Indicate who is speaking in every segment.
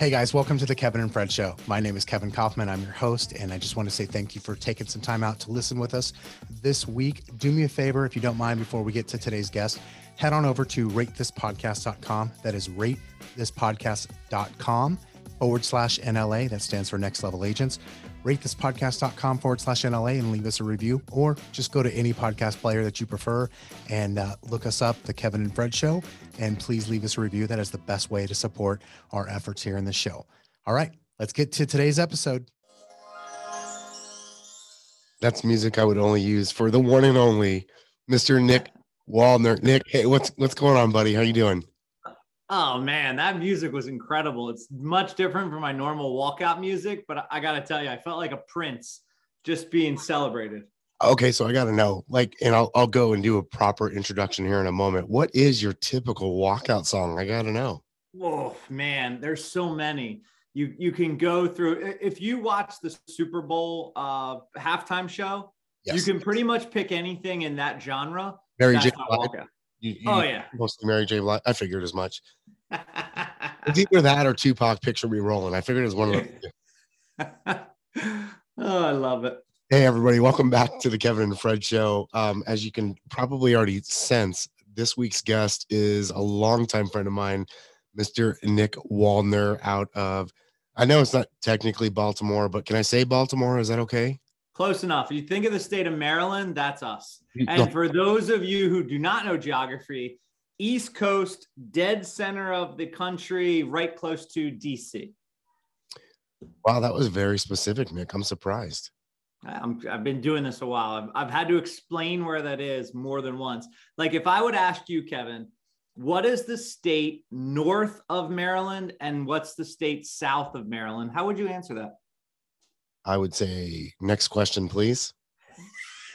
Speaker 1: Hey guys, welcome to the Kevin and Fred Show. My name is Kevin Kaufman. I'm your host, and I just want to say thank you for taking some time out to listen with us this week. Do me a favor, if you don't mind, before we get to today's guest, head on over to ratethispodcast.com. That is ratethispodcast.com forward slash NLA. That stands for Next Level Agents. Rate this Ratethispodcast.com forward slash NLA and leave us a review, or just go to any podcast player that you prefer and uh, look us up, The Kevin and Fred Show, and please leave us a review. That is the best way to support our efforts here in the show. All right, let's get to today's episode.
Speaker 2: That's music I would only use for the one and only Mr. Nick Waldner. Nick, hey, what's what's going on, buddy? How you doing?
Speaker 3: Oh man, that music was incredible. It's much different from my normal walkout music, but I got to tell you, I felt like a prince just being celebrated.
Speaker 2: Okay, so I got to know, like, and I'll I'll go and do a proper introduction here in a moment. What is your typical walkout song? I got to know.
Speaker 3: Oh man, there's so many. You you can go through if you watch the Super Bowl uh halftime show, yes. you can pretty much pick anything in that genre.
Speaker 2: Mary J. You,
Speaker 3: you, oh yeah,
Speaker 2: mostly Mary J. Blige. I figured as much. it's either that or Tupac. Picture me rolling. I figured it was one of
Speaker 3: them. oh, I love it.
Speaker 2: Hey everybody, welcome back to the Kevin and Fred Show. Um, as you can probably already sense, this week's guest is a longtime friend of mine, Mr. Nick Waldner, out of. I know it's not technically Baltimore, but can I say Baltimore? Is that okay?
Speaker 3: Close enough. If You think of the state of Maryland, that's us. And for those of you who do not know geography, East Coast, dead center of the country, right close to DC.
Speaker 2: Wow, that was very specific, Nick. I'm surprised.
Speaker 3: i have been doing this a while. I've, I've had to explain where that is more than once. Like, if I would ask you, Kevin, what is the state north of Maryland and what's the state south of Maryland? How would you answer that?
Speaker 2: I would say, next question, please.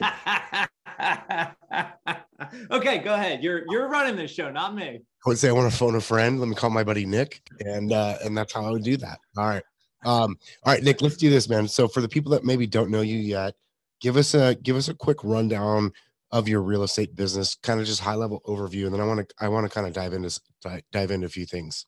Speaker 3: okay, go ahead. You're you're running this show, not me.
Speaker 2: I would say I want to phone a friend. Let me call my buddy Nick, and uh, and that's how I would do that. All right, um, all right, Nick. Let's do this, man. So for the people that maybe don't know you yet, give us a give us a quick rundown of your real estate business, kind of just high level overview, and then I want to I want to kind of dive into dive into a few things.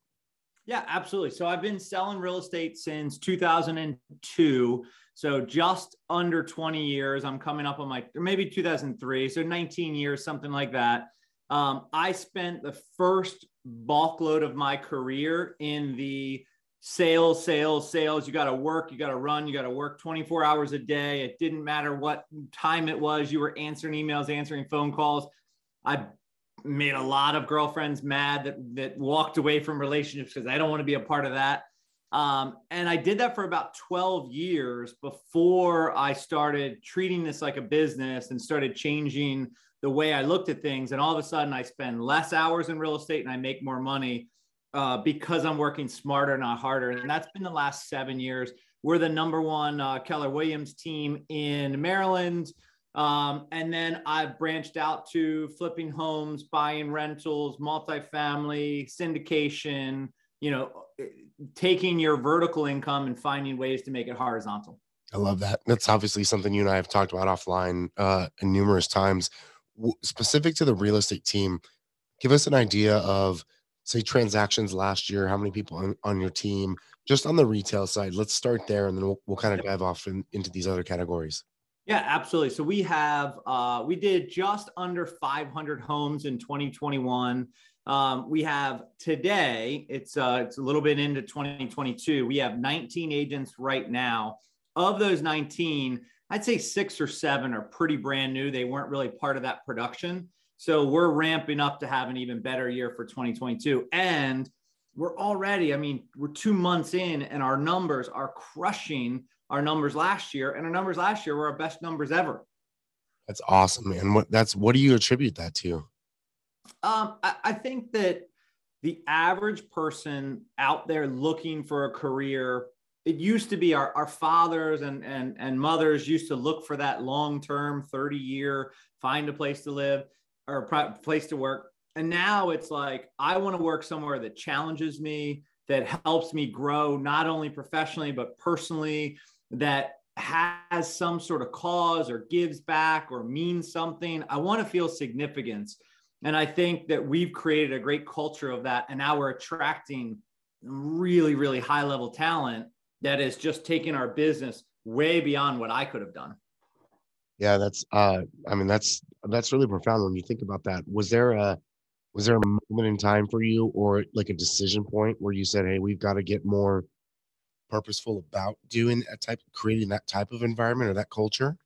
Speaker 3: Yeah, absolutely. So I've been selling real estate since 2002. So just under 20 years. I'm coming up on my, or maybe 2003. So 19 years, something like that. Um, I spent the first bulk load of my career in the sales, sales, sales. You got to work, you got to run, you got to work 24 hours a day. It didn't matter what time it was. You were answering emails, answering phone calls. I made a lot of girlfriends mad that that walked away from relationships because I don't want to be a part of that. Um, and I did that for about 12 years before I started treating this like a business and started changing the way I looked at things. And all of a sudden, I spend less hours in real estate and I make more money uh, because I'm working smarter, not harder. And that's been the last seven years. We're the number one uh, Keller Williams team in Maryland. Um, and then I've branched out to flipping homes, buying rentals, multifamily, syndication, you know, taking your vertical income and finding ways to make it horizontal.
Speaker 2: I love that. That's obviously something you and I have talked about offline uh, numerous times. W- specific to the real estate team, give us an idea of, say, transactions last year. How many people on, on your team? Just on the retail side. Let's start there, and then we'll, we'll kind of dive off in, into these other categories.
Speaker 3: Yeah, absolutely. So we have uh, we did just under 500 homes in 2021. Um, we have today. It's uh, it's a little bit into 2022. We have 19 agents right now. Of those 19, I'd say six or seven are pretty brand new. They weren't really part of that production. So we're ramping up to have an even better year for 2022. And we're already, I mean, we're two months in and our numbers are crushing our numbers last year, and our numbers last year were our best numbers ever.
Speaker 2: That's awesome, man. What that's what do you attribute that to?
Speaker 3: Um, I, I think that the average person out there looking for a career, it used to be our, our fathers and, and, and mothers used to look for that long term, 30 year, find a place to live or a place to work. And now it's like, I want to work somewhere that challenges me, that helps me grow, not only professionally, but personally that has some sort of cause or gives back or means something. I want to feel significance. And I think that we've created a great culture of that. And now we're attracting really, really high level talent that is just taking our business way beyond what I could have done.
Speaker 2: Yeah, that's uh I mean that's that's really profound when you think about that. Was there a was there a moment in time for you or like a decision point where you said, "Hey, we've got to get more purposeful about doing that type creating that type of environment or that culture?"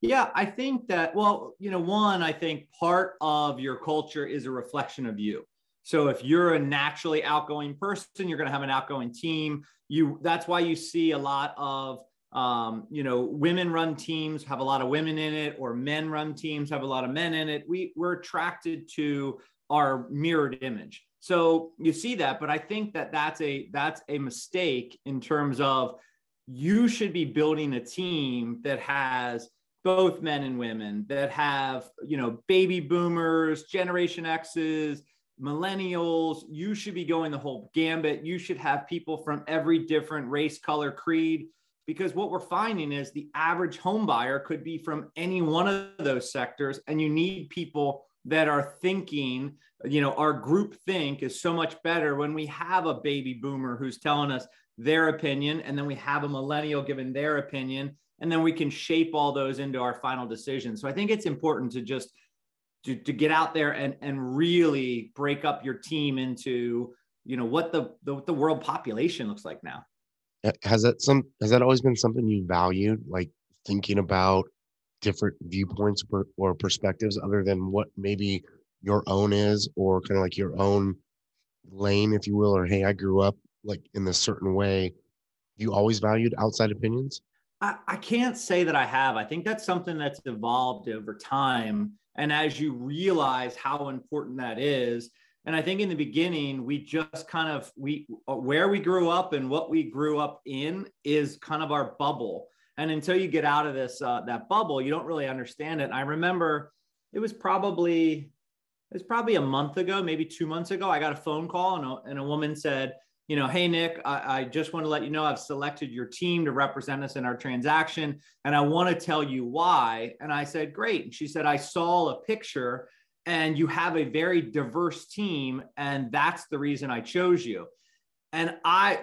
Speaker 3: Yeah, I think that well, you know, one, I think part of your culture is a reflection of you. So if you're a naturally outgoing person, you're going to have an outgoing team. You that's why you see a lot of um, you know, women run teams have a lot of women in it, or men run teams have a lot of men in it. We we're attracted to our mirrored image. So you see that, but I think that that's a that's a mistake in terms of you should be building a team that has both men and women that have you know baby boomers generation x's millennials. You should be going the whole gambit. You should have people from every different race color creed because what we're finding is the average home buyer could be from any one of those sectors and you need people that are thinking you know our group think is so much better when we have a baby boomer who's telling us their opinion and then we have a millennial giving their opinion and then we can shape all those into our final decision so i think it's important to just to, to get out there and and really break up your team into you know what the, the what the world population looks like now.
Speaker 2: Uh, has that some has that always been something you valued like thinking about different viewpoints or, or perspectives other than what maybe your own is or kind of like your own lane if you will or hey i grew up like in this certain way. You always valued outside opinions?
Speaker 3: I, I can't say that i have. I think that's something that's evolved over time and as you realize how important that is and i think in the beginning we just kind of we where we grew up and what we grew up in is kind of our bubble and until you get out of this uh, that bubble you don't really understand it and i remember it was probably it was probably a month ago maybe two months ago i got a phone call and a, and a woman said you know, hey, Nick, I, I, just want to let you know I've selected your team to represent us in our transaction. And I want to tell you why. And I said, great. And she said, I saw a picture and you have a very diverse team. And that's the reason I chose you. And I,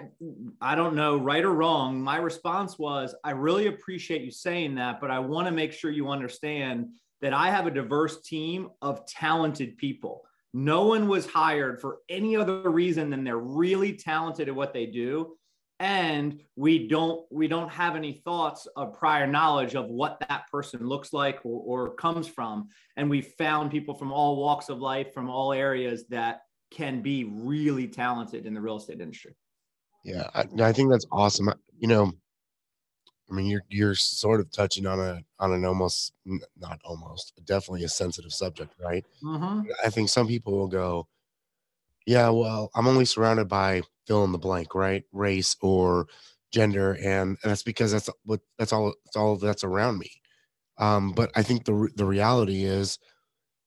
Speaker 3: I don't know, right or wrong. My response was, I really appreciate you saying that, but I want to make sure you understand that I have a diverse team of talented people. No one was hired for any other reason than they're really talented at what they do. And we don't we don't have any thoughts of prior knowledge of what that person looks like or, or comes from. And we found people from all walks of life, from all areas that can be really talented in the real estate industry.
Speaker 2: Yeah, I, I think that's awesome. You know, I mean, you're you're sort of touching on a on an almost not almost definitely a sensitive subject, right? Mm-hmm. I think some people will go, yeah, well, I'm only surrounded by fill in the blank, right? Race or gender, and, and that's because that's what that's all that's all that's around me. Um, but I think the the reality is,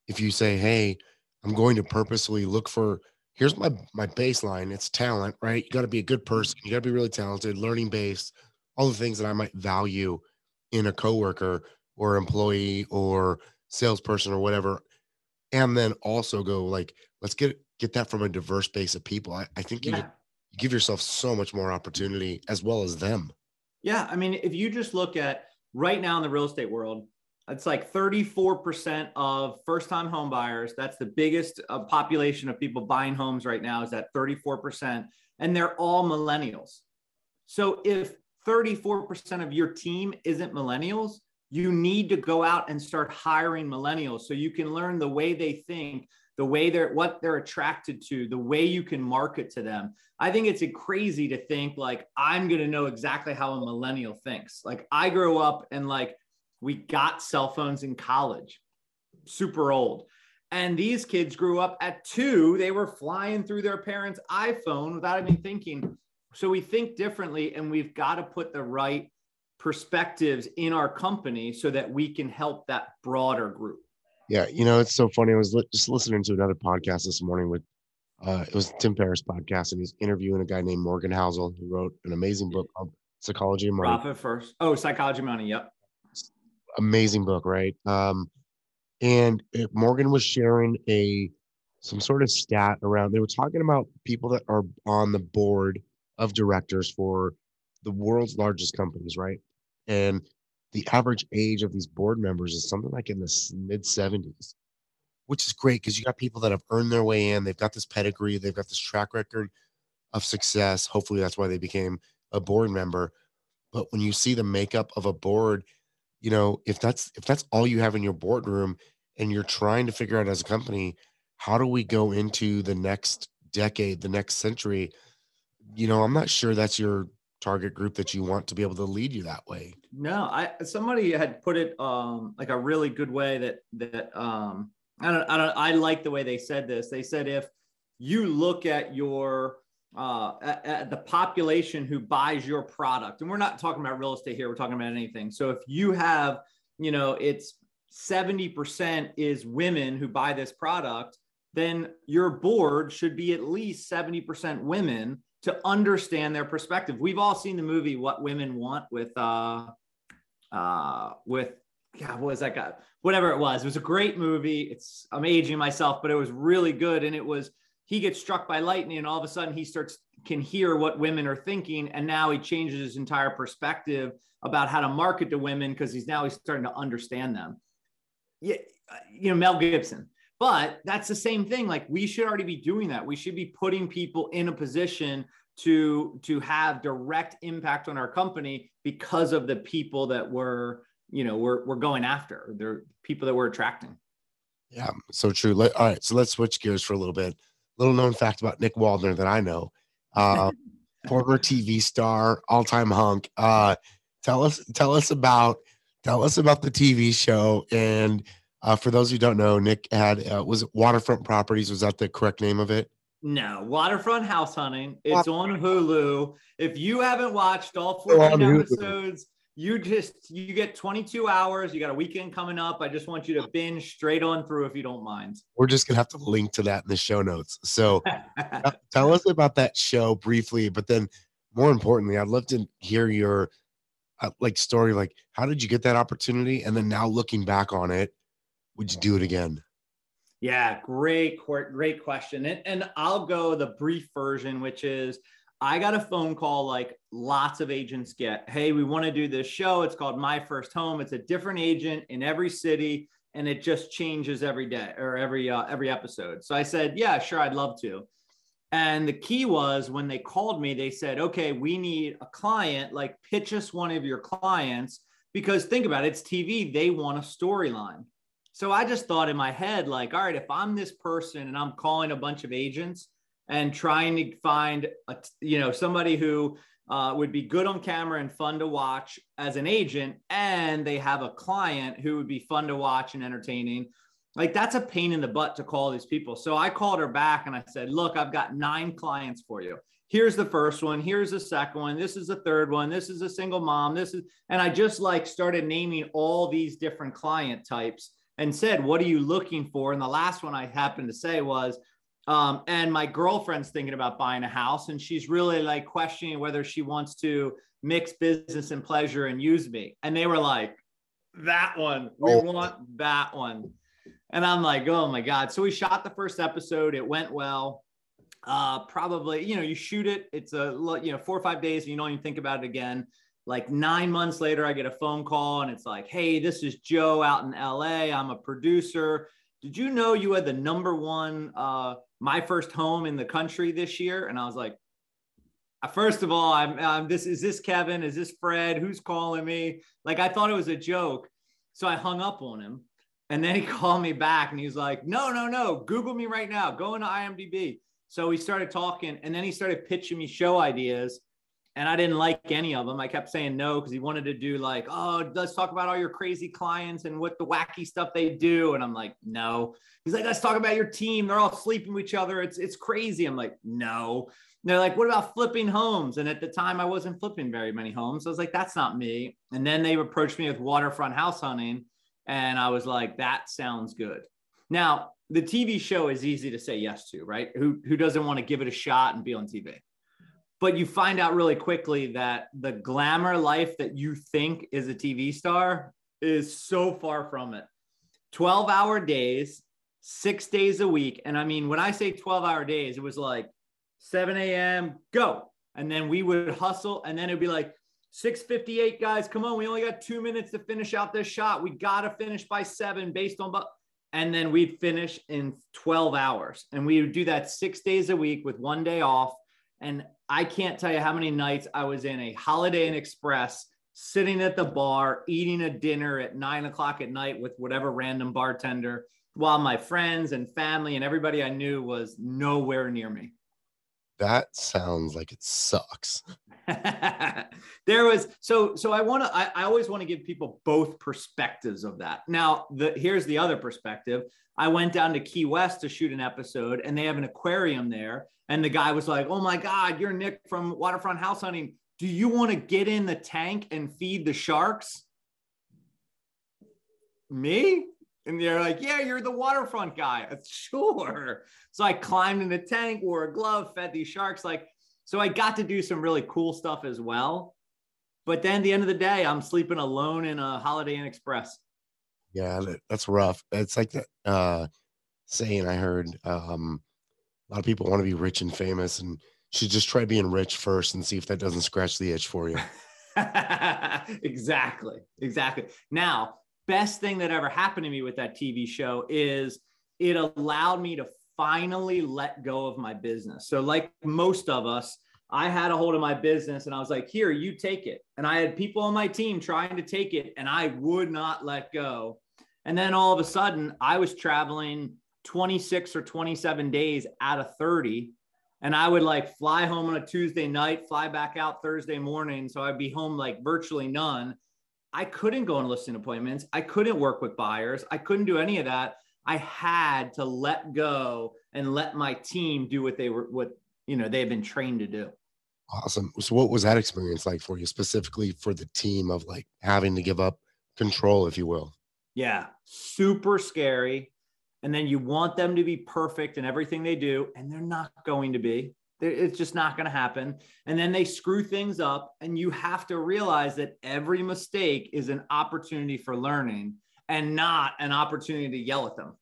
Speaker 2: if you say, hey, I'm going to purposely look for here's my my baseline, it's talent, right? You got to be a good mm-hmm. person, you got to be really talented, learning based all the things that I might value in a coworker or employee or salesperson or whatever. And then also go like, let's get get that from a diverse base of people. I, I think yeah. you, you give yourself so much more opportunity as well as them.
Speaker 3: Yeah. I mean, if you just look at right now in the real estate world, it's like 34% of first time home buyers. That's the biggest uh, population of people buying homes right now is that 34%. And they're all millennials. So if 34% of your team isn't millennials, you need to go out and start hiring millennials so you can learn the way they think, the way they're what they're attracted to, the way you can market to them. I think it's crazy to think like I'm going to know exactly how a millennial thinks. Like I grew up and like we got cell phones in college, super old. And these kids grew up at two. They were flying through their parents' iPhone without even thinking, so we think differently and we've got to put the right perspectives in our company so that we can help that broader group.
Speaker 2: Yeah, you know, it's so funny. I was li- just listening to another podcast this morning with uh, it was Tim Ferriss podcast, and he's interviewing a guy named Morgan Housel who wrote an amazing book called Psychology of Money.
Speaker 3: Profit first. Oh, Psychology of Money. Yep.
Speaker 2: Amazing book, right? Um, and Morgan was sharing a some sort of stat around. They were talking about people that are on the board of directors for the world's largest companies, right? And the average age of these board members is something like in the mid 70s, which is great because you got people that have earned their way in. They've got this pedigree, they've got this track record of success. Hopefully, that's why they became a board member. But when you see the makeup of a board, you know, if that's if that's all you have in your boardroom and you're trying to figure out as a company, how do we go into the next decade, the next century? You know, I'm not sure that's your target group that you want to be able to lead you that way.
Speaker 3: No, I somebody had put it um like a really good way that that um I don't I don't I like the way they said this. They said if you look at your uh, at, at, the population who buys your product, and we're not talking about real estate here, we're talking about anything. So if you have, you know, it's 70% is women who buy this product, then your board should be at least 70% women to understand their perspective. We've all seen the movie What Women Want with uh uh with yeah, what was that guy? Whatever it was. It was a great movie. It's I'm aging myself, but it was really good. And it was he gets struck by lightning and all of a sudden he starts can hear what women are thinking. And now he changes his entire perspective about how to market to women because he's now he's starting to understand them. Yeah you know mel gibson. But that's the same thing. Like we should already be doing that. We should be putting people in a position to to have direct impact on our company because of the people that we're you know we're, we're going after. They're people that we're attracting.
Speaker 2: Yeah so true. All right so let's switch gears for a little bit little known fact about Nick Waldner that I know. Uh, former TV star, all time hunk. Uh, tell us, tell us about, tell us about the TV show. And uh, for those who don't know, Nick had uh, was it Waterfront Properties? Was that the correct name of it?
Speaker 3: No, Waterfront House Hunting. It's on Hulu. If you haven't watched all 14 episodes, you just you get 22 hours you got a weekend coming up. I just want you to binge straight on through if you don't mind.
Speaker 2: We're just gonna have to link to that in the show notes. So tell us about that show briefly but then more importantly i'd love to hear your uh, like story like how did you get that opportunity? And then now looking back on it would you do it again?
Speaker 3: Yeah great great question. And, and i'll go the brief version which is I got a phone call like lots of agents get. Hey, we want to do this show. It's called My First Home. It's a different agent in every city and it just changes every day or every uh, every episode. So I said, "Yeah, sure, I'd love to." And the key was when they called me, they said, "Okay, we need a client, like pitch us one of your clients because think about it, it's TV, they want a storyline." So I just thought in my head like, "All right, if I'm this person and I'm calling a bunch of agents, and trying to find a, you know somebody who uh, would be good on camera and fun to watch as an agent and they have a client who would be fun to watch and entertaining. Like that's a pain in the butt to call these people. So i called her back and i said look i've got nine clients for you. Here's the first one. Here's the second one. This is the third one. This is a single mom. This is and i just like started naming all these different client types and said what are you looking for? And the last one i happened to say was um, and my girlfriend's thinking about buying a house and she's really like questioning whether she wants to mix business and pleasure and use me. And they were like, that one, we oh. want that one. And I'm like, oh my God. So we shot the first episode. It went well. Uh, probably, you know, you shoot it, it's a, you know, four or five days and you don't even think about it again. Like nine months later, I get a phone call and it's like, hey, this is Joe out in LA. I'm a producer. Did you know you had the number one uh, my first home in the country this year. And I was like, uh, first of all, I'm, I'm this is this Kevin? Is this Fred? Who's calling me? Like I thought it was a joke. So I hung up on him. And then he called me back and he was like, no, no, no, Google me right now. Go into IMDb. So we started talking and then he started pitching me show ideas and I didn't like any of them. I kept saying no because he wanted to do like, oh, let's talk about all your crazy clients and what the wacky stuff they do. And I'm like, no. He's like, let's talk about your team. They're all sleeping with each other. It's it's crazy. I'm like, no. And they're like, what about flipping homes? And at the time, I wasn't flipping very many homes. I was like, that's not me. And then they approached me with waterfront house hunting, and I was like, that sounds good. Now, the TV show is easy to say yes to, right? Who who doesn't want to give it a shot and be on TV? But you find out really quickly that the glamour life that you think is a TV star is so far from it. 12 hour days, six days a week. And I mean, when I say 12 hour days, it was like 7 a.m., go. And then we would hustle. And then it'd be like 658 guys, come on. We only got two minutes to finish out this shot. We got to finish by seven based on, but, and then we'd finish in 12 hours. And we would do that six days a week with one day off. And I can't tell you how many nights I was in a Holiday Inn Express sitting at the bar, eating a dinner at nine o'clock at night with whatever random bartender, while my friends and family and everybody I knew was nowhere near me.
Speaker 2: That sounds like it sucks.
Speaker 3: there was so so I want to I, I always want to give people both perspectives of that. Now, the here's the other perspective. I went down to Key West to shoot an episode and they have an aquarium there. And the guy was like, Oh my God, you're Nick from Waterfront House Hunting. Do you want to get in the tank and feed the sharks? Me? And they're like, yeah, you're the waterfront guy. Sure. So I climbed in the tank, wore a glove, fed these sharks. Like, so I got to do some really cool stuff as well. But then at the end of the day, I'm sleeping alone in a Holiday Inn Express.
Speaker 2: Yeah, that's rough. It's like that uh, saying I heard um, a lot of people want to be rich and famous and should just try being rich first and see if that doesn't scratch the itch for you.
Speaker 3: exactly. Exactly. Now, best thing that ever happened to me with that TV show is it allowed me to finally let go of my business. So, like most of us, I had a hold of my business and I was like, here, you take it. And I had people on my team trying to take it and I would not let go. And then all of a sudden, I was traveling 26 or 27 days out of 30. And I would like fly home on a Tuesday night, fly back out Thursday morning. So I'd be home like virtually none. I couldn't go on listing appointments. I couldn't work with buyers. I couldn't do any of that. I had to let go and let my team do what they were, what, you know, they had been trained to do.
Speaker 2: Awesome. So what was that experience like for you specifically for the team of like having to give up control, if you will?
Speaker 3: Yeah. Super scary. And then you want them to be perfect in everything they do, and they're not going to be. It's just not going to happen. And then they screw things up. And you have to realize that every mistake is an opportunity for learning and not an opportunity to yell at them.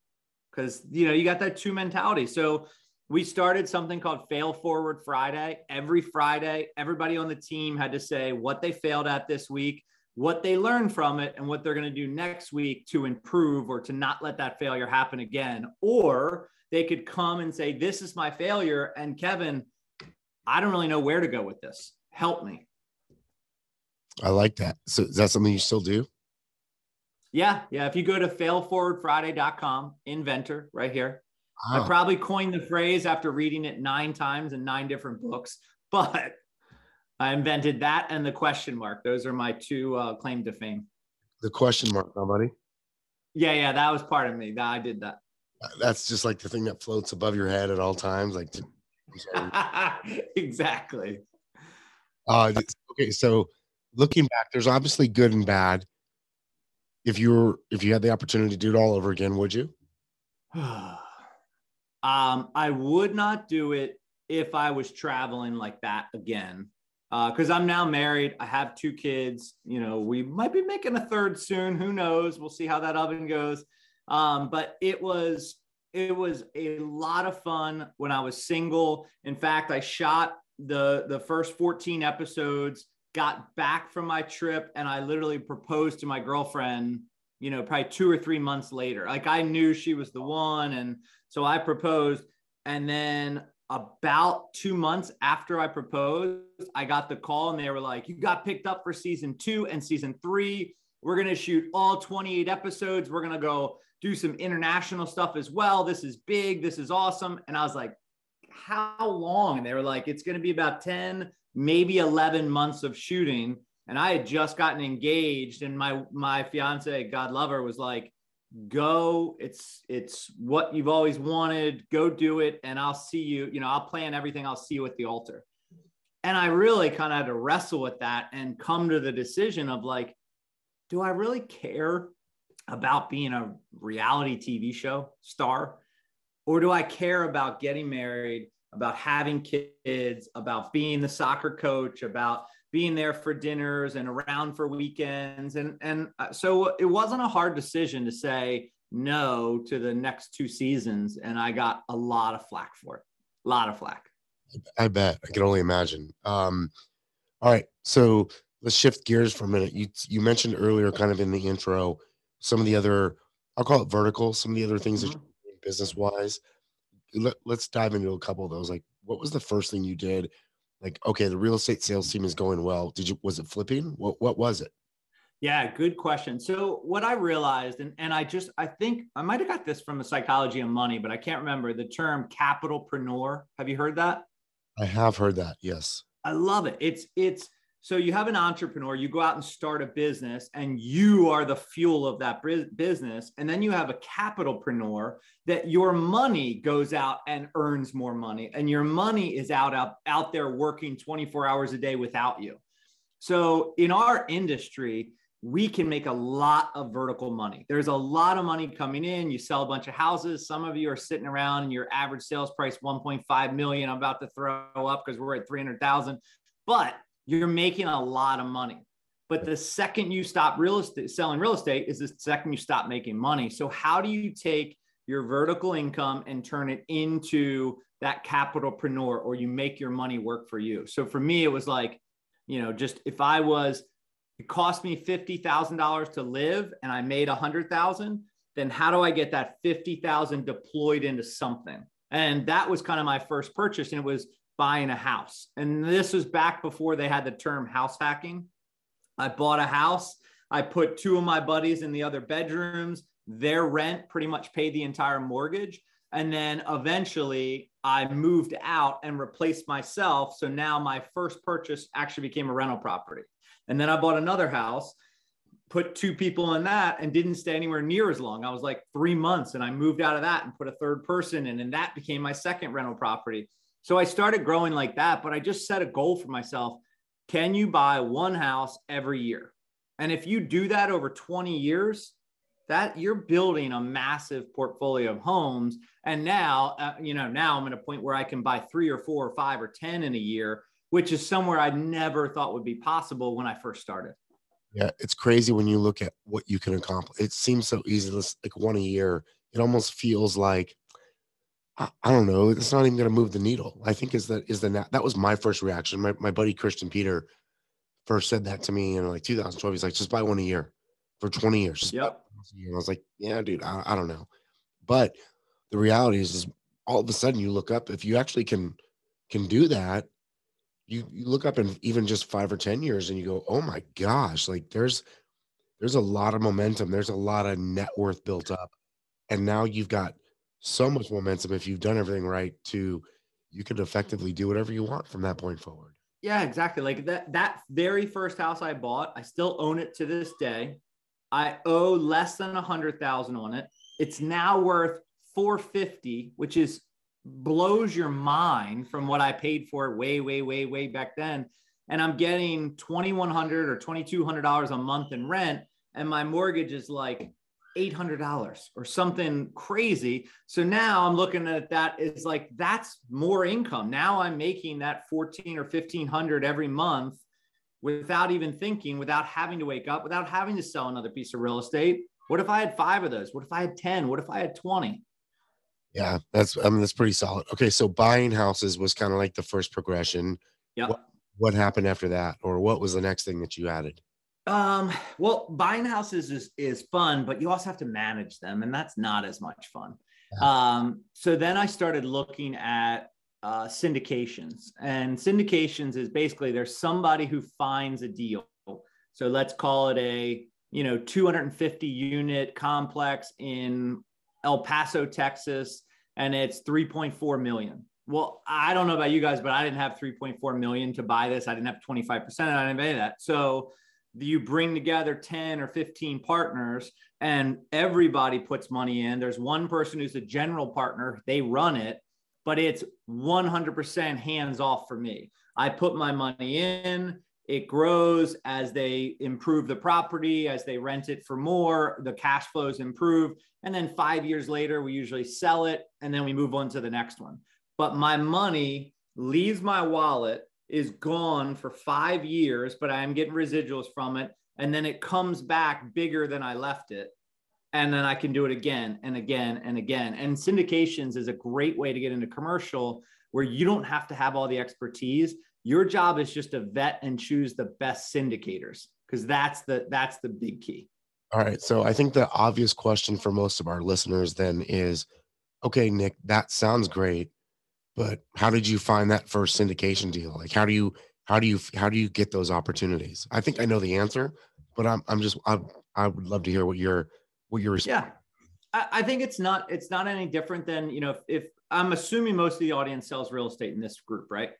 Speaker 3: Because, you know, you got that two mentality. So we started something called Fail Forward Friday. Every Friday, everybody on the team had to say what they failed at this week, what they learned from it, and what they're going to do next week to improve or to not let that failure happen again. Or they could come and say, This is my failure. And Kevin, I don't really know where to go with this. Help me.
Speaker 2: I like that. So is that something you still do?
Speaker 3: Yeah. Yeah. If you go to failforwardfriday.com, inventor right here. I probably coined the phrase after reading it nine times in nine different books, but I invented that and the question mark. Those are my two uh, claim to fame.
Speaker 2: The question mark, buddy.
Speaker 3: Yeah, yeah, that was part of me. That I did that
Speaker 2: that's just like the thing that floats above your head at all times like to,
Speaker 3: exactly
Speaker 2: uh okay so looking back there's obviously good and bad if you were if you had the opportunity to do it all over again would you
Speaker 3: um i would not do it if i was traveling like that again because uh, i'm now married i have two kids you know we might be making a third soon who knows we'll see how that oven goes um, but it was it was a lot of fun when I was single. In fact, I shot the the first 14 episodes, got back from my trip, and I literally proposed to my girlfriend, you know, probably two or three months later. Like I knew she was the one. And so I proposed. And then about two months after I proposed, I got the call and they were like, You got picked up for season two and season three. We're going to shoot all 28 episodes. We're going to go do some international stuff as well. This is big. This is awesome. And I was like, how long? And they were like, it's going to be about 10, maybe 11 months of shooting. And I had just gotten engaged and my, my fiance, God lover was like, go it's, it's what you've always wanted. Go do it. And I'll see you, you know, I'll plan everything. I'll see you at the altar. And I really kind of had to wrestle with that and come to the decision of like, do I really care about being a reality TV show star? Or do I care about getting married, about having kids, about being the soccer coach, about being there for dinners and around for weekends? And, and uh, so it wasn't a hard decision to say, no to the next two seasons. And I got a lot of flack for it. A lot of flack.
Speaker 2: I bet. I can only imagine. Um, all right. So let's shift gears for a minute. You you mentioned earlier, kind of in the intro, some of the other, I'll call it vertical, some of the other things mm-hmm. that business wise. Let, let's dive into a couple of those. Like, what was the first thing you did? Like, okay, the real estate sales team is going well. Did you was it flipping? What what was it?
Speaker 3: Yeah, good question. So what I realized, and, and I just I think I might have got this from the psychology of money, but I can't remember the term capitalpreneur. Have you heard that?
Speaker 2: I have heard that. Yes.
Speaker 3: I love it. It's it's so you have an entrepreneur, you go out and start a business, and you are the fuel of that business. And then you have a capitalpreneur that your money goes out and earns more money, and your money is out, out, out there working 24 hours a day without you. So in our industry, we can make a lot of vertical money. There's a lot of money coming in. You sell a bunch of houses. Some of you are sitting around and your average sales price 1.5 million. I'm about to throw up because we're at 300,000. But you're making a lot of money. But the second you stop real estate selling real estate is the second you stop making money. So how do you take your vertical income and turn it into that capitalpreneur or you make your money work for you? So for me, it was like, you know, just if I was, it cost me $50,000 to live and I made a hundred thousand, then how do I get that 50,000 deployed into something? And that was kind of my first purchase. And it was buying a house. And this was back before they had the term house hacking. I bought a house. I put two of my buddies in the other bedrooms. Their rent pretty much paid the entire mortgage. And then eventually I moved out and replaced myself. So now my first purchase actually became a rental property. And then I bought another house, put two people in that, and didn't stay anywhere near as long. I was like three months and I moved out of that and put a third person in. And that became my second rental property. So I started growing like that, but I just set a goal for myself. Can you buy one house every year? And if you do that over 20 years, that you're building a massive portfolio of homes. And now, uh, you know, now I'm at a point where I can buy three or four or five or 10 in a year, which is somewhere I never thought would be possible when I first started.
Speaker 2: Yeah, it's crazy when you look at what you can accomplish. It seems so easy, like one a year. It almost feels like I, I don't know. It's not even going to move the needle. I think is that is the that was my first reaction. My my buddy Christian Peter first said that to me in like 2012. He's like, just buy one a year for 20 years.
Speaker 3: Yep.
Speaker 2: And I was like, yeah, dude, I, I don't know. But the reality is, is all of a sudden you look up if you actually can can do that you, you look up in even just five or ten years and you go oh my gosh like there's there's a lot of momentum there's a lot of net worth built up and now you've got so much momentum if you've done everything right to you can effectively do whatever you want from that point forward.
Speaker 3: Yeah, exactly. Like that that very first house I bought, I still own it to this day. I owe less than a hundred thousand on it. It's now worth 450, which is blows your mind from what I paid for it way, way, way, way back then. And I'm getting 2100 or $2,200 a month in rent. And my mortgage is like $800 or something crazy. So now I'm looking at that is like that's more income. Now I'm making that 14 or 1500 every month without even thinking, without having to wake up, without having to sell another piece of real estate. What if I had 5 of those? What if I had 10? What if I had 20?
Speaker 2: Yeah, that's I mean that's pretty solid. Okay, so buying houses was kind of like the first progression.
Speaker 3: Yeah.
Speaker 2: What, what happened after that or what was the next thing that you added?
Speaker 3: Um, well, buying houses is is fun, but you also have to manage them, and that's not as much fun. Um, so then I started looking at uh, syndications, and syndications is basically there's somebody who finds a deal. So let's call it a you know 250 unit complex in El Paso, Texas, and it's 3.4 million. Well, I don't know about you guys, but I didn't have 3.4 million to buy this. I didn't have 25%. I didn't have any of that. So you bring together 10 or 15 partners and everybody puts money in. There's one person who's a general partner, they run it, but it's 100% hands off for me. I put my money in, it grows as they improve the property, as they rent it for more, the cash flows improve. And then five years later, we usually sell it and then we move on to the next one. But my money leaves my wallet is gone for five years, but I'm getting residuals from it. And then it comes back bigger than I left it. and then I can do it again and again and again. And syndications is a great way to get into commercial where you don't have to have all the expertise. Your job is just to vet and choose the best syndicators because that's the that's the big key.
Speaker 2: All right. So I think the obvious question for most of our listeners then is okay, Nick, that sounds great, but how did you find that first syndication deal? Like how do you how do you how do you get those opportunities? I think I know the answer, but I'm I'm just I I would love to hear what your what your
Speaker 3: yeah. I, I think it's not it's not any different than you know if, if I'm assuming most of the audience sells real estate in this group, right?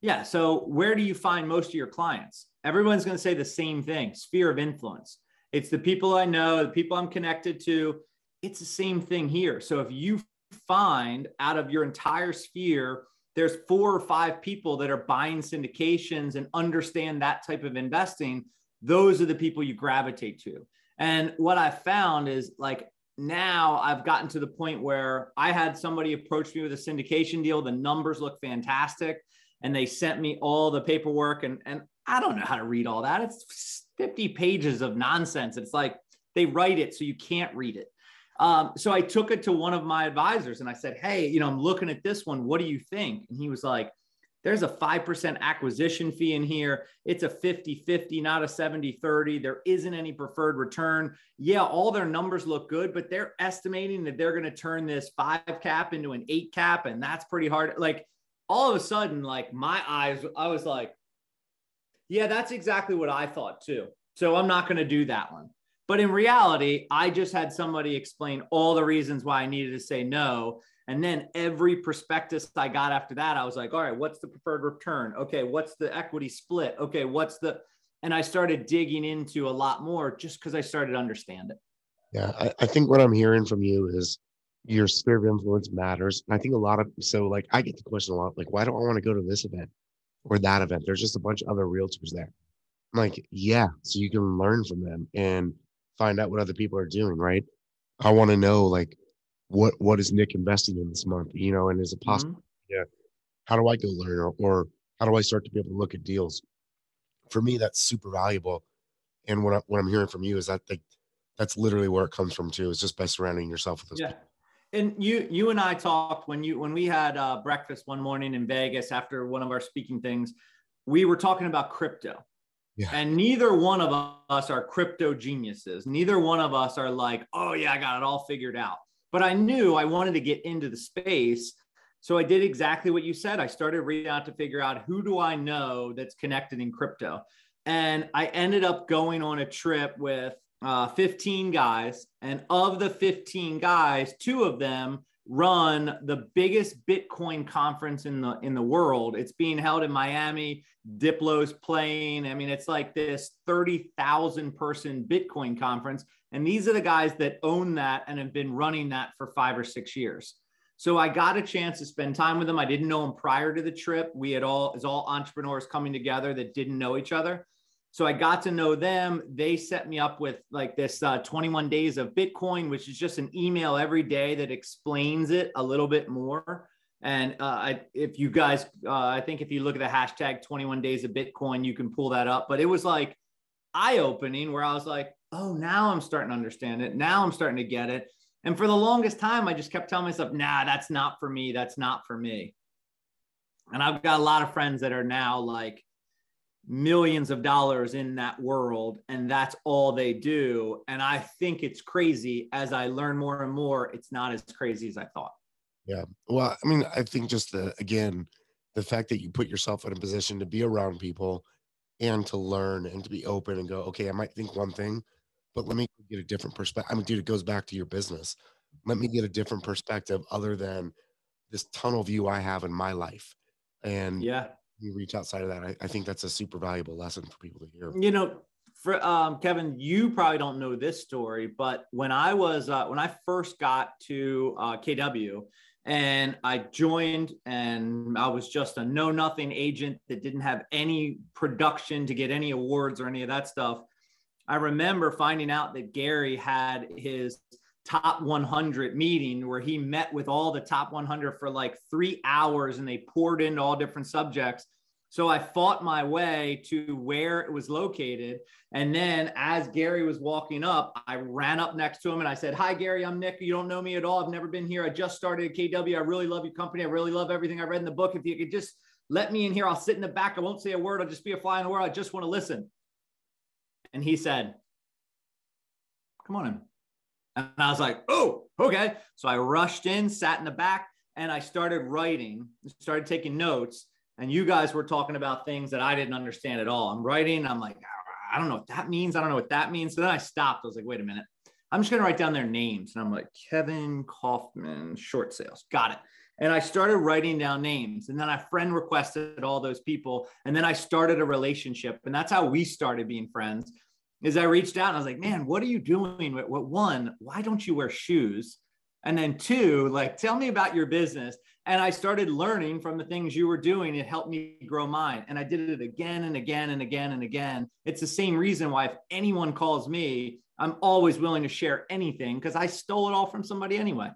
Speaker 3: Yeah. So where do you find most of your clients? Everyone's going to say the same thing: sphere of influence. It's the people I know, the people I'm connected to. It's the same thing here. So if you find out of your entire sphere there's four or five people that are buying syndications and understand that type of investing those are the people you gravitate to and what I found is like now I've gotten to the point where I had somebody approach me with a syndication deal. The numbers look fantastic. And they sent me all the paperwork. And, and I don't know how to read all that. It's 50 pages of nonsense. It's like they write it so you can't read it. Um, so I took it to one of my advisors and I said, Hey, you know, I'm looking at this one. What do you think? And he was like, there's a 5% acquisition fee in here. It's a 50 50, not a 70 30. There isn't any preferred return. Yeah, all their numbers look good, but they're estimating that they're going to turn this five cap into an eight cap. And that's pretty hard. Like all of a sudden, like my eyes, I was like, yeah, that's exactly what I thought too. So I'm not going to do that one. But in reality, I just had somebody explain all the reasons why I needed to say no. And then every prospectus I got after that, I was like, all right, what's the preferred return? Okay, what's the equity split? Okay, what's the, and I started digging into a lot more just because I started to understand it.
Speaker 2: Yeah, I, I, think what I'm hearing from you is your sphere of influence matters. I think a lot of, so like I get the question a lot, like, why don't I want to go to this event or that event? There's just a bunch of other realtors there. I'm like, yeah, so you can learn from them and find out what other people are doing, right? I want to know, like, what what is Nick investing in this month? You know, and is it possible? Mm-hmm. Yeah. How do I go learn or, or how do I start to be able to look at deals? For me, that's super valuable. And what, I, what I'm hearing from you is that like, that's literally where it comes from too, is just by surrounding yourself with those
Speaker 3: yeah.
Speaker 2: people.
Speaker 3: And you you and I talked when you when we had uh, breakfast one morning in Vegas after one of our speaking things, we were talking about crypto. Yeah. And neither one of us are crypto geniuses. Neither one of us are like, oh yeah, I got it all figured out but I knew I wanted to get into the space. So I did exactly what you said. I started reading out to figure out who do I know that's connected in crypto. And I ended up going on a trip with uh, 15 guys. And of the 15 guys, two of them run the biggest Bitcoin conference in the in the world. It's being held in Miami. Diplo's playing. I mean, it's like this 30,000 person Bitcoin conference. And these are the guys that own that and have been running that for five or six years. So I got a chance to spend time with them. I didn't know them prior to the trip. We had all, as all entrepreneurs coming together that didn't know each other. So I got to know them. They set me up with like this uh, 21 days of Bitcoin, which is just an email every day that explains it a little bit more. And uh, I, if you guys, uh, I think if you look at the hashtag 21 days of Bitcoin, you can pull that up. But it was like eye opening where I was like, oh, now I'm starting to understand it. Now I'm starting to get it. And for the longest time, I just kept telling myself, nah, that's not for me. That's not for me. And I've got a lot of friends that are now like millions of dollars in that world, and that's all they do. And I think it's crazy as I learn more and more, it's not as crazy as I thought.
Speaker 2: Yeah. Well, I mean, I think just the, again, the fact that you put yourself in a position to be around people and to learn and to be open and go, okay, I might think one thing, but let me get a different perspective. I mean, dude, it goes back to your business. Let me get a different perspective other than this tunnel view I have in my life. And
Speaker 3: yeah,
Speaker 2: you reach outside of that. I, I think that's a super valuable lesson for people to hear.
Speaker 3: You know, for um, Kevin, you probably don't know this story, but when I was uh, when I first got to uh, KW, and I joined, and I was just a know nothing agent that didn't have any production to get any awards or any of that stuff. I remember finding out that Gary had his top 100 meeting where he met with all the top 100 for like three hours and they poured into all different subjects. So I fought my way to where it was located. And then as Gary was walking up, I ran up next to him and I said, Hi, Gary, I'm Nick. You don't know me at all. I've never been here. I just started at KW. I really love your company. I really love everything I read in the book. If you could just let me in here, I'll sit in the back. I won't say a word. I'll just be a fly in the world. I just want to listen. And he said, Come on in. And I was like, Oh, okay. So I rushed in, sat in the back, and I started writing, started taking notes and you guys were talking about things that I didn't understand at all. I'm writing, I'm like, I don't know what that means. I don't know what that means. So then I stopped. I was like, wait a minute. I'm just going to write down their names. And I'm like, Kevin Kaufman, short sales. Got it. And I started writing down names. And then I friend requested all those people. And then I started a relationship. And that's how we started being friends. Is I reached out and I was like, man, what are you doing? What one, why don't you wear shoes? And then two, like, tell me about your business. And I started learning from the things you were doing. It helped me grow mine. And I did it again and again and again and again. It's the same reason why if anyone calls me, I'm always willing to share anything because I stole it all from somebody anyway.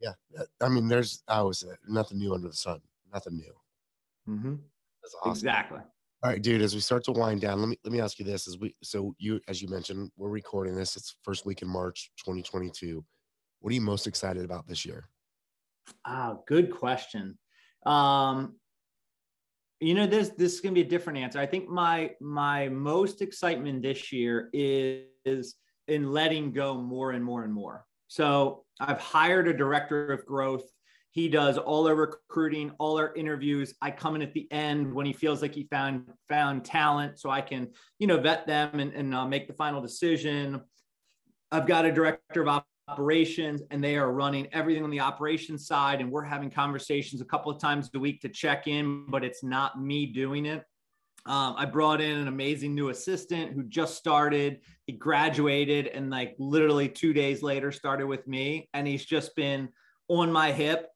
Speaker 2: Yeah. I mean, there's, I was uh, nothing new under the sun, nothing new.
Speaker 3: Mm-hmm. That's awesome. Exactly.
Speaker 2: All right, dude. As we start to wind down, let me let me ask you this: As we so you as you mentioned, we're recording this. It's first week in March, 2022. What are you most excited about this year?
Speaker 3: Ah, good question. Um, you know, this this is gonna be a different answer. I think my my most excitement this year is, is in letting go more and more and more. So I've hired a director of growth. He does all our recruiting, all our interviews. I come in at the end when he feels like he found found talent, so I can you know vet them and, and uh, make the final decision. I've got a director of operations and they are running everything on the operations side and we're having conversations a couple of times a week to check in but it's not me doing it um, i brought in an amazing new assistant who just started he graduated and like literally two days later started with me and he's just been on my hip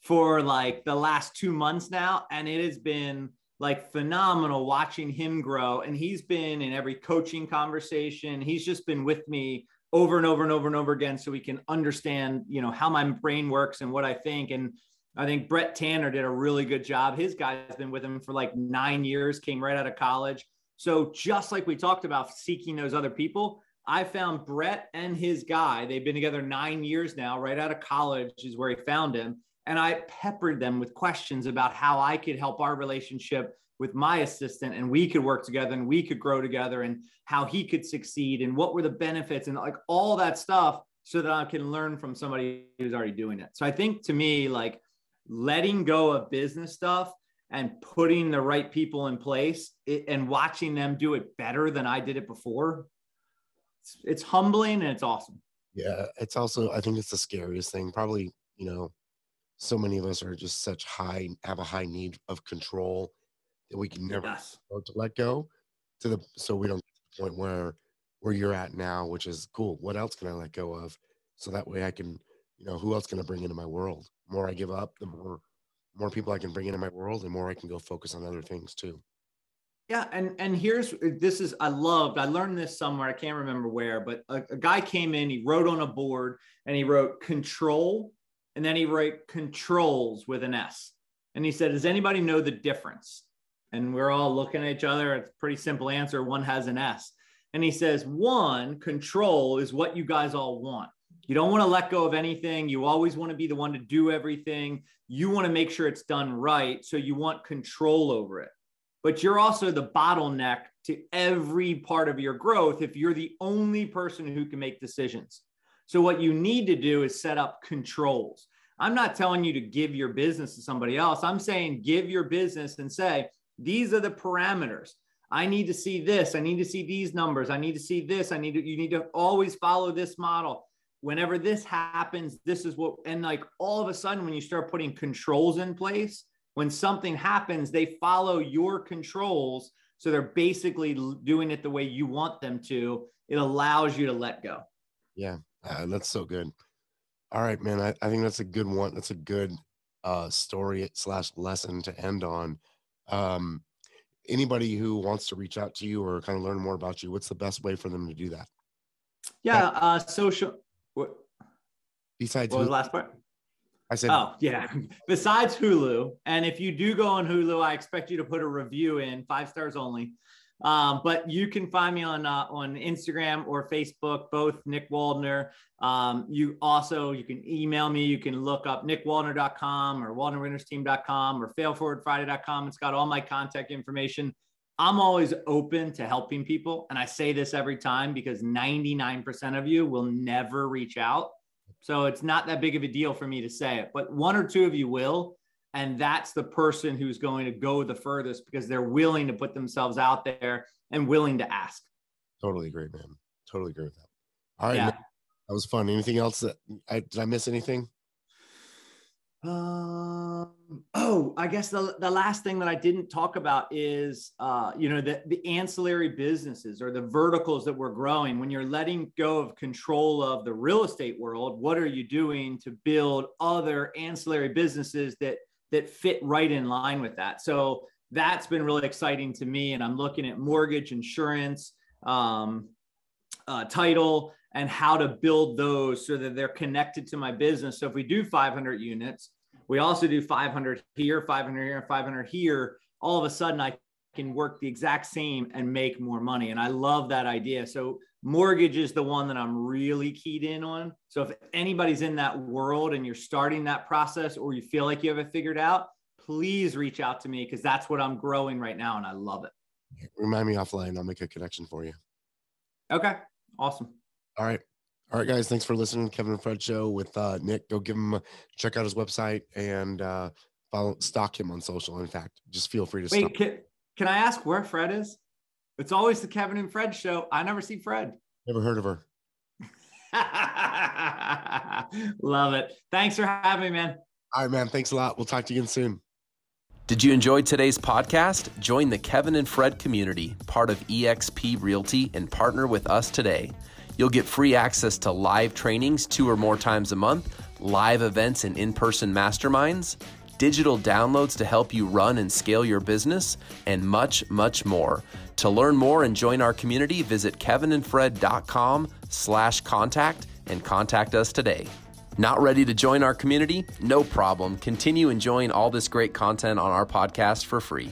Speaker 3: for like the last two months now and it has been like phenomenal watching him grow and he's been in every coaching conversation. He's just been with me over and over and over and over again so we can understand you know how my brain works and what i think and i think brett tanner did a really good job. His guy's been with him for like nine years came right out of college. So just like we talked about seeking those other people i found brett and his guy they've been together nine years now right out of college is where he found him and i peppered them with questions about how i could help our relationship with my assistant and we could work together and we could grow together and how he could succeed and what were the benefits and like all that stuff so that I can learn from somebody who's already doing it. So I think to me, like letting go of business stuff and putting the right people in place and watching them do it better than I did it before, it's, humbling and it's awesome.
Speaker 2: Yeah. It's also, I think it's the scariest thing. Probably, you know, so many of us are just such high, have a high need of control that we can never yes. to let go to the so we don't get to the point where where you're at now, which is cool. What else can I let go of? So that way I can, you know, who else can I bring into my world? The more I give up, the more more people I can bring into my world, and more I can go focus on other things too.
Speaker 3: Yeah, and and here's this is I loved. I learned this somewhere. I can't remember where, but a, a guy came in. He wrote on a board, and he wrote control, and then he wrote controls with an S. And he said, "Does anybody know the difference?" And we're all looking at each other. It's a pretty simple answer. One has an S. And he says, one, control is what you guys all want. You don't want to let go of anything. You always want to be the one to do everything. You want to make sure it's done right. So you want control over it. But you're also the bottleneck to every part of your growth if you're the only person who can make decisions. So what you need to do is set up controls. I'm not telling you to give your business to somebody else. I'm saying give your business and say, these are the parameters. I need to see this. I need to see these numbers. I need to see this. I need to, you need to always follow this model. Whenever this happens, this is what, and like all of a sudden, when you start putting controls in place, when something happens, they follow your controls. So they're basically doing it the way you want them to. It allows you to let go.
Speaker 2: Yeah, uh, that's so good. All right, man. I, I think that's a good one. That's a good uh, story slash lesson to end on um, anybody who wants to reach out to you or kind of learn more about you, what's the best way for them to do that?
Speaker 3: Yeah, uh, social. What?
Speaker 2: Besides,
Speaker 3: what was the last part?
Speaker 2: I said,
Speaker 3: Oh, yeah. Besides Hulu. And if you do go on Hulu, I expect you to put a review in, five stars only. Um, but you can find me on uh, on Instagram or Facebook, both Nick Waldner. Um, you also you can email me. You can look up nickwaldner.com or waldnerwintersteam.com or failforwardfriday.com. It's got all my contact information. I'm always open to helping people, and I say this every time because 99% of you will never reach out. So it's not that big of a deal for me to say it, but one or two of you will. And that's the person who's going to go the furthest because they're willing to put themselves out there and willing to ask.
Speaker 2: totally agree, man. Totally agree with that. All right,
Speaker 3: Yeah.
Speaker 2: That was fun. Anything else that I did I miss anything?
Speaker 3: Um, oh, I guess the, the last thing that I didn't talk about is, uh, you know, the, the ancillary businesses or the verticals that we're growing. When you're letting go of control of the real estate world, what are you doing to build other ancillary businesses that that fit right in line with that? So that's been really exciting to me. And I'm looking at mortgage, insurance, um, uh, title, and how to build those so that they're connected to my business. So if we do 500 units, we also do 500 here, 500 here, 500 here. All of a sudden, I can work the exact same and make more money. And I love that idea. So mortgage is the one that I'm really keyed in on. So if anybody's in that world and you're starting that process or you feel like you have it figured out, please reach out to me because that's what I'm growing right now and I love it.
Speaker 2: Remind me offline. I'll make a connection for you.
Speaker 3: Okay. Awesome.
Speaker 2: All right. All right, guys. Thanks for listening to Kevin and Fred show with uh, Nick. Go give him a check out his website and uh, follow stalk him on social. In fact, just feel free to
Speaker 3: Wait,
Speaker 2: stalk.
Speaker 3: can, can I ask where Fred is? It's always the Kevin and Fred show. I never see Fred.
Speaker 2: Never heard of her.
Speaker 3: Love it. Thanks for having me, man.
Speaker 2: All right, man. Thanks a lot. We'll talk to you again soon.
Speaker 4: Did you enjoy today's podcast? Join the Kevin and Fred community, part of eXp Realty, and partner with us today. You'll get free access to live trainings two or more times a month, live events and in person masterminds, digital downloads to help you run and scale your business, and much, much more. To learn more and join our community, visit kevinandfred.com slash contact and contact us today. Not ready to join our community? No problem. Continue enjoying all this great content on our podcast for free.